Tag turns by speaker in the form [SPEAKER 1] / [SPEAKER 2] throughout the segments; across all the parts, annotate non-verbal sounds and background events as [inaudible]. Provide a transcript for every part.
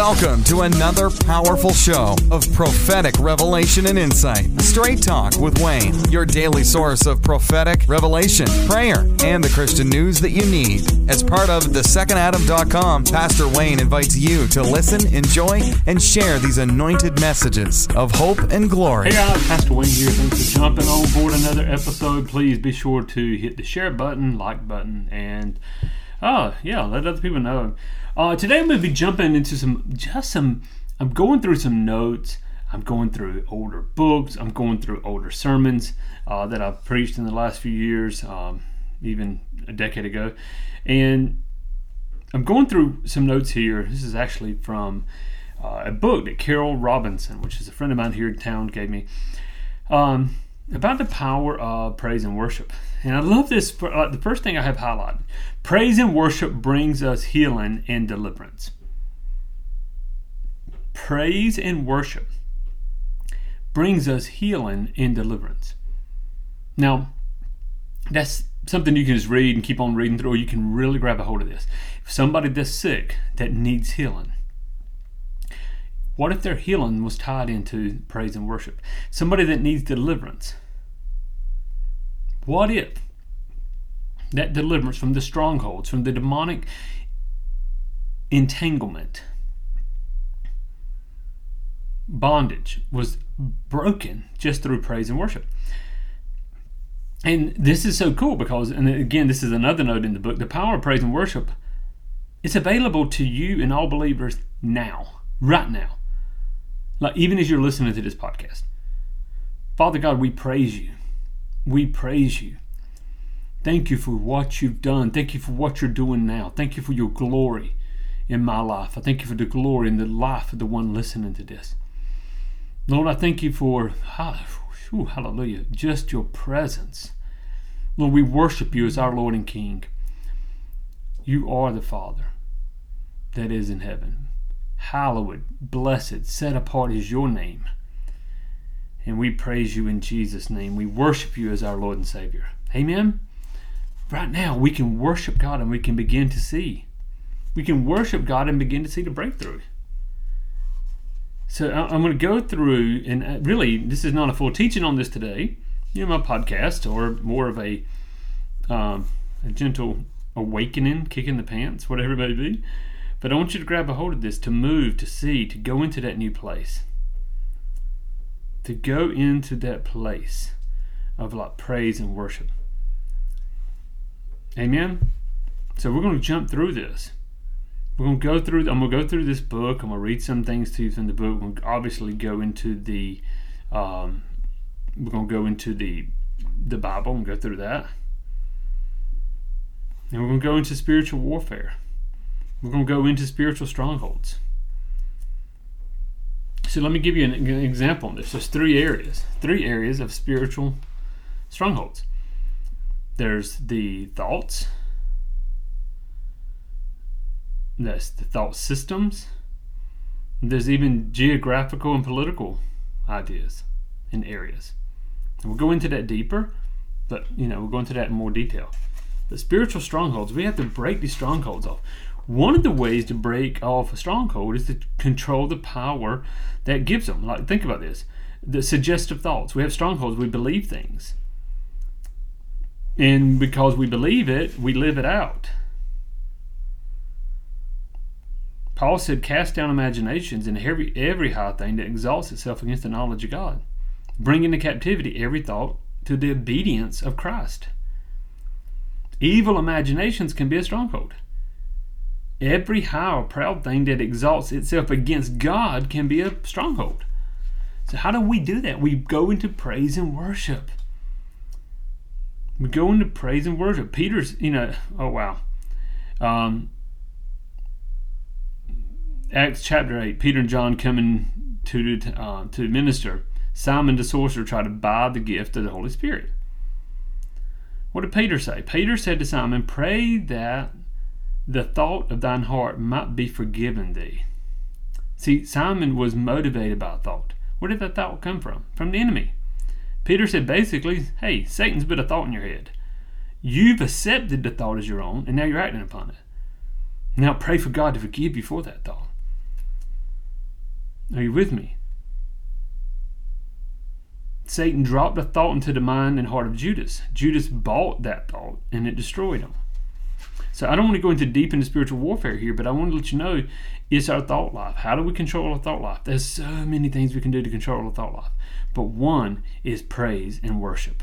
[SPEAKER 1] Welcome to another powerful show of prophetic revelation and insight. Straight Talk with Wayne, your daily source of prophetic revelation, prayer, and the Christian news that you need. As part of the thesecondadam.com, Pastor Wayne invites you to listen, enjoy, and share these anointed messages of hope and glory.
[SPEAKER 2] Hey guys, Pastor Wayne here. Thanks for jumping on board another episode. Please be sure to hit the share button, like button, and oh yeah, let other people know. Uh, today I'm going to be jumping into some, just some, I'm going through some notes. I'm going through older books. I'm going through older sermons uh, that I've preached in the last few years, um, even a decade ago. And I'm going through some notes here. This is actually from uh, a book that Carol Robinson, which is a friend of mine here in town, gave me um, about the power of praise and worship. And I love this. Uh, the first thing I have highlighted praise and worship brings us healing and deliverance. Praise and worship brings us healing and deliverance. Now, that's something you can just read and keep on reading through, or you can really grab a hold of this. If somebody that's sick that needs healing, what if their healing was tied into praise and worship? Somebody that needs deliverance, what if that deliverance from the strongholds, from the demonic entanglement, bondage was broken just through praise and worship? And this is so cool because, and again, this is another note in the book the power of praise and worship is available to you and all believers now, right now. Like, even as you're listening to this podcast. Father God, we praise you we praise you. Thank you for what you've done. Thank you for what you're doing now. Thank you for your glory in my life. I thank you for the glory in the life of the one listening to this. Lord, I thank you for, hallelujah, just your presence. Lord, we worship you as our Lord and King. You are the Father that is in heaven. Hallowed, blessed, set apart is your name. And we praise you in Jesus' name. We worship you as our Lord and Savior. Amen. Right now, we can worship God and we can begin to see. We can worship God and begin to see the breakthrough. So I'm going to go through, and uh, really, this is not a full teaching on this today. You know, my podcast, or more of a, um, a gentle awakening, kicking the pants, whatever it may be. But I want you to grab a hold of this, to move, to see, to go into that new place to go into that place of like praise and worship. Amen. So we're going to jump through this. We're going to go through. I'm going to go through this book. I'm going to read some things to you from the book. We're going to obviously go into the. Um, we're going to go into the the Bible and go through that. And we're going to go into spiritual warfare. We're going to go into spiritual strongholds. So let me give you an, example on this. There's three areas, three areas of spiritual strongholds. There's the thoughts, that's the thought systems. There's even geographical and political ideas and areas. And we'll go into that deeper, but you know, we'll go into that in more detail. The spiritual strongholds, we have to break these strongholds off. One of the ways to break off a stronghold is to control the power that gives them. Like, think about this the suggestive thoughts. We have strongholds, we believe things. And because we believe it, we live it out. Paul said, Cast down imaginations and every, every high thing that exalts itself against the knowledge of God. Bring into captivity every thought to the obedience of Christ. Evil imaginations can be a stronghold. Every high or proud thing that exalts itself against God can be a stronghold. So, how do we do that? We go into praise and worship. We go into praise and worship. Peter's, you know, oh wow. Um, Acts chapter 8, Peter and John coming to, uh, to minister. Simon the sorcerer tried to buy the gift of the Holy Spirit. What did Peter say? Peter said to Simon, Pray that the thought of thine heart might be forgiven thee. See, Simon was motivated by a thought. Where did that thought come from? From the enemy. Peter said basically, hey, Satan's put a thought in your head. You've accepted the thought as your own, and now you're acting upon it. Now pray for God to forgive you for that thought. Are you with me? Satan dropped a thought into the mind and heart of Judas. Judas bought that thought and it destroyed him. So I don't want to go into deep into spiritual warfare here, but I want to let you know it's our thought life. How do we control our thought life? There's so many things we can do to control our thought life. But one is praise and worship.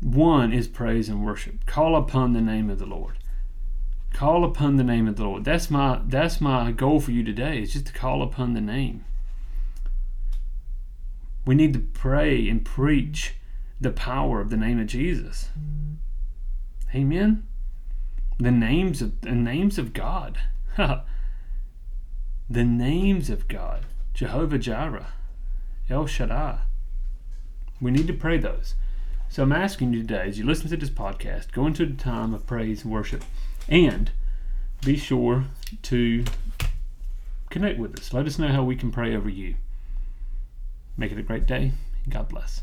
[SPEAKER 2] One is praise and worship. Call upon the name of the Lord. Call upon the name of the Lord. That's my that's my goal for you today is just to call upon the name. We need to pray and preach the power of the name of Jesus. Amen. The names of the names of God. [laughs] the names of God. Jehovah Jireh. El Shaddai. We need to pray those. So I'm asking you today, as you listen to this podcast, go into the time of praise and worship and be sure to connect with us. Let us know how we can pray over you. Make it a great day. God bless.